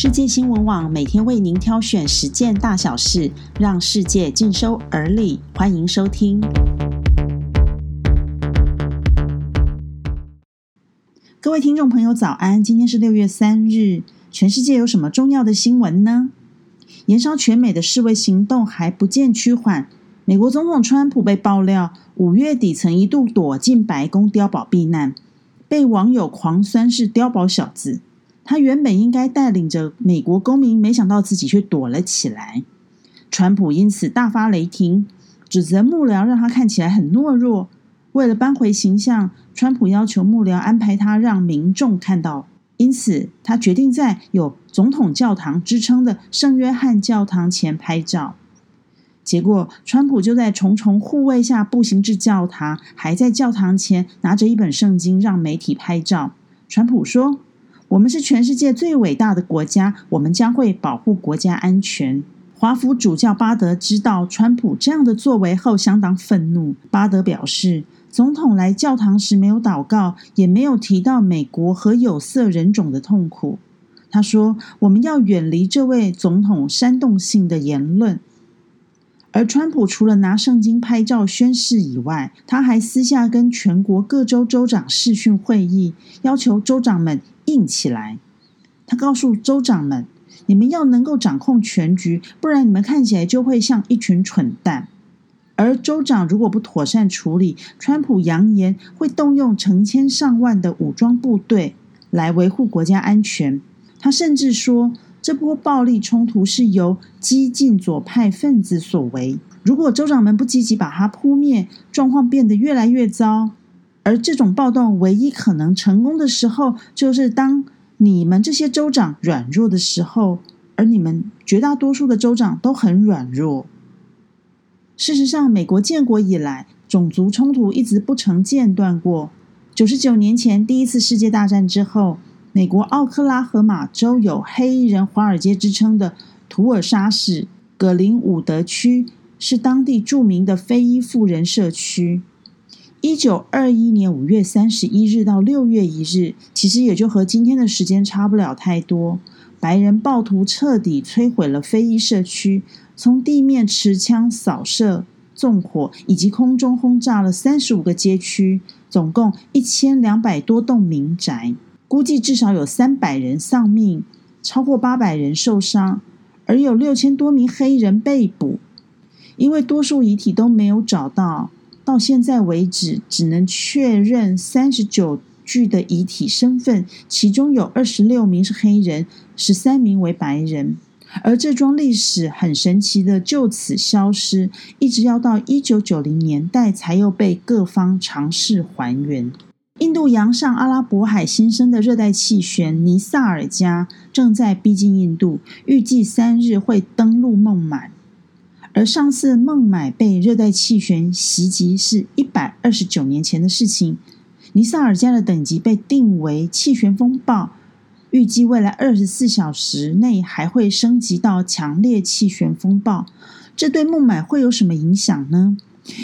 世界新闻网每天为您挑选十件大小事，让世界尽收耳里。欢迎收听。各位听众朋友，早安！今天是六月三日，全世界有什么重要的新闻呢？延烧全美的示威行动还不见趋缓。美国总统川普被爆料，五月底曾一度躲进白宫碉堡避难，被网友狂酸是碉堡小子。他原本应该带领着美国公民，没想到自己却躲了起来。川普因此大发雷霆，指责幕僚让他看起来很懦弱。为了扳回形象，川普要求幕僚安排他让民众看到。因此，他决定在有“总统教堂”之称的圣约翰教堂前拍照。结果，川普就在重重护卫下步行至教堂，还在教堂前拿着一本圣经让媒体拍照。川普说：“我们是全世界最伟大的国家，我们将会保护国家安全。”华府主教巴德知道川普这样的作为后，相当愤怒。巴德表示，总统来教堂时没有祷告，也没有提到美国和有色人种的痛苦。他说：“我们要远离这位总统煽动性的言论。”而川普除了拿圣经拍照宣誓以外，他还私下跟全国各州州长视讯会议，要求州长们硬起来。他告诉州长们：“你们要能够掌控全局，不然你们看起来就会像一群蠢蛋。”而州长如果不妥善处理，川普扬言会动用成千上万的武装部队来维护国家安全。他甚至说。这波暴力冲突是由激进左派分子所为。如果州长们不积极把它扑灭，状况变得越来越糟。而这种暴动唯一可能成功的时候，就是当你们这些州长软弱的时候，而你们绝大多数的州长都很软弱。事实上，美国建国以来，种族冲突一直不曾间断过。九十九年前第一次世界大战之后。美国奥克拉荷马州有“黑人华尔街”之称的图尔沙市葛林伍德区，是当地著名的非裔富人社区。一九二一年五月三十一日到六月一日，其实也就和今天的时间差不了太多。白人暴徒彻底摧毁了非裔社区，从地面持枪扫射、纵火，以及空中轰炸了三十五个街区，总共一千两百多栋民宅。估计至少有三百人丧命，超过八百人受伤，而有六千多名黑人被捕。因为多数遗体都没有找到，到现在为止只能确认三十九具的遗体身份，其中有二十六名是黑人，十三名为白人。而这桩历史很神奇的就此消失，一直要到一九九零年代才又被各方尝试还原。印度洋上阿拉伯海新生的热带气旋尼萨尔加正在逼近印度，预计三日会登陆孟买。而上次孟买被热带气旋袭击是一百二十九年前的事情。尼萨尔加的等级被定为气旋风暴，预计未来二十四小时内还会升级到强烈气旋风暴。这对孟买会有什么影响呢？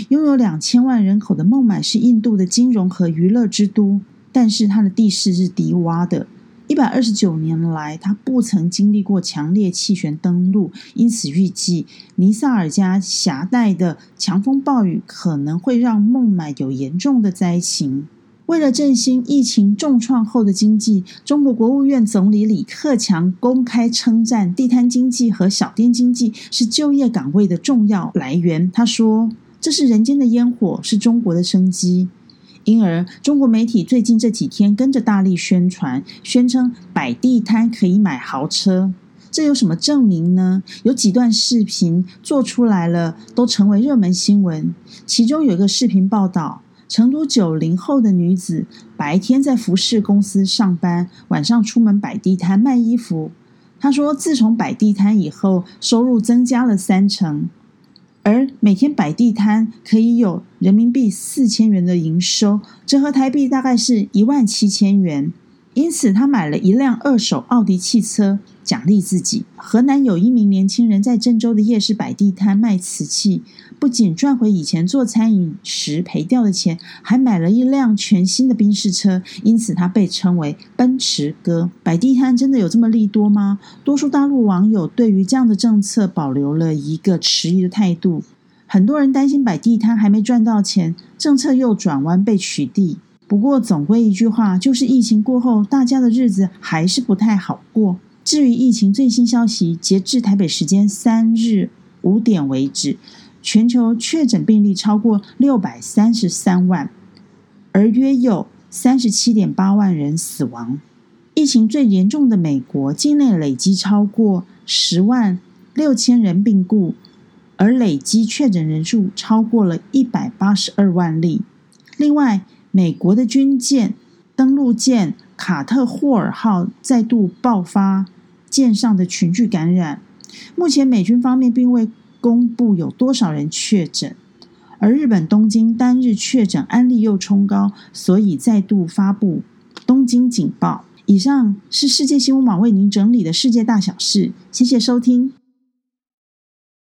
拥有两千万人口的孟买是印度的金融和娱乐之都，但是它的地势是低洼的。一百二十九年来，它不曾经历过强烈气旋登陆，因此预计尼萨尔加狭带的强风暴雨可能会让孟买有严重的灾情。为了振兴疫情重创后的经济，中国国务院总理李克强公开称赞地摊经济和小店经济是就业岗位的重要来源。他说。这是人间的烟火，是中国的生机。因而，中国媒体最近这几天跟着大力宣传，宣称摆地摊可以买豪车。这有什么证明呢？有几段视频做出来了，都成为热门新闻。其中有一个视频报道，成都九零后的女子白天在服饰公司上班，晚上出门摆地摊卖衣服。她说，自从摆地摊以后，收入增加了三成。而每天摆地摊可以有人民币四千元的营收，折合台币大概是一万七千元。因此他买了一辆二手奥迪汽车奖励自己。河南有一名年轻人在郑州的夜市摆地摊卖瓷器，不仅赚回以前做餐饮时赔掉的钱，还买了一辆全新的宾士车，因此他被称为“奔驰哥”。摆地摊真的有这么利多吗？多数大陆网友对于这样的政策保留了一个迟疑的态度。很多人担心摆地摊还没赚到钱，政策又转弯被取缔。不过总归一句话，就是疫情过后，大家的日子还是不太好过。至于疫情最新消息，截至台北时间三日五点为止，全球确诊病例超过六百三十三万，而约有三十七点八万人死亡。疫情最严重的美国，境内累积超过十万六千人病故。而累积确诊人数超过了一百八十二万例。另外，美国的军舰登陆舰“卡特霍尔号”再度爆发舰上的群聚感染。目前，美军方面并未公布有多少人确诊，而日本东京单日确诊案例又冲高，所以再度发布东京警报。以上是世界新闻网为您整理的世界大小事，谢谢收听。